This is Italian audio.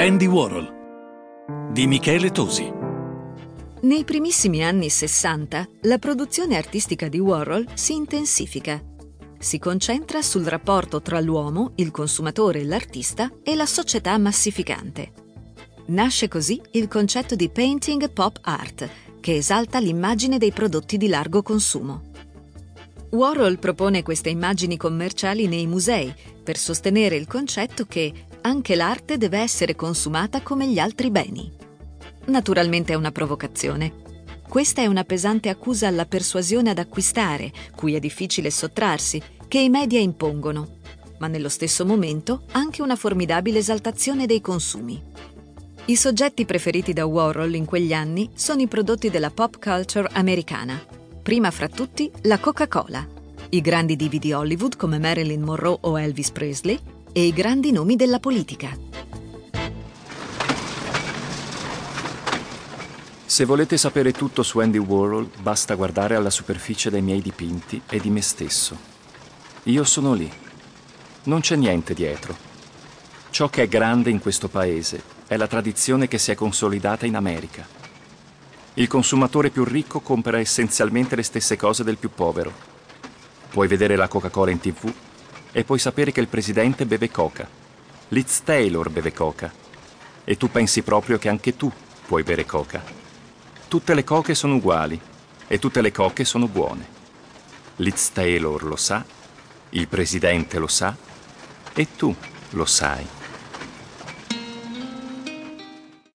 Andy Warhol di Michele Tosi. Nei primissimi anni 60 la produzione artistica di Warhol si intensifica. Si concentra sul rapporto tra l'uomo, il consumatore l'artista e la società massificante. Nasce così il concetto di painting pop art, che esalta l'immagine dei prodotti di largo consumo. Warhol propone queste immagini commerciali nei musei per sostenere il concetto che anche l'arte deve essere consumata come gli altri beni. Naturalmente è una provocazione. Questa è una pesante accusa alla persuasione ad acquistare, cui è difficile sottrarsi, che i media impongono, ma nello stesso momento anche una formidabile esaltazione dei consumi. I soggetti preferiti da Warhol in quegli anni sono i prodotti della pop culture americana prima fra tutti la Coca-Cola, i grandi divi di Hollywood come Marilyn Monroe o Elvis Presley e i grandi nomi della politica. Se volete sapere tutto su Andy Warhol, basta guardare alla superficie dei miei dipinti e di me stesso. Io sono lì. Non c'è niente dietro. Ciò che è grande in questo paese è la tradizione che si è consolidata in America il consumatore più ricco compra essenzialmente le stesse cose del più povero. Puoi vedere la Coca-Cola in tv e puoi sapere che il presidente beve coca. Liz Taylor beve coca. E tu pensi proprio che anche tu puoi bere coca. Tutte le coche sono uguali e tutte le coche sono buone. Liz Taylor lo sa, il presidente lo sa e tu lo sai.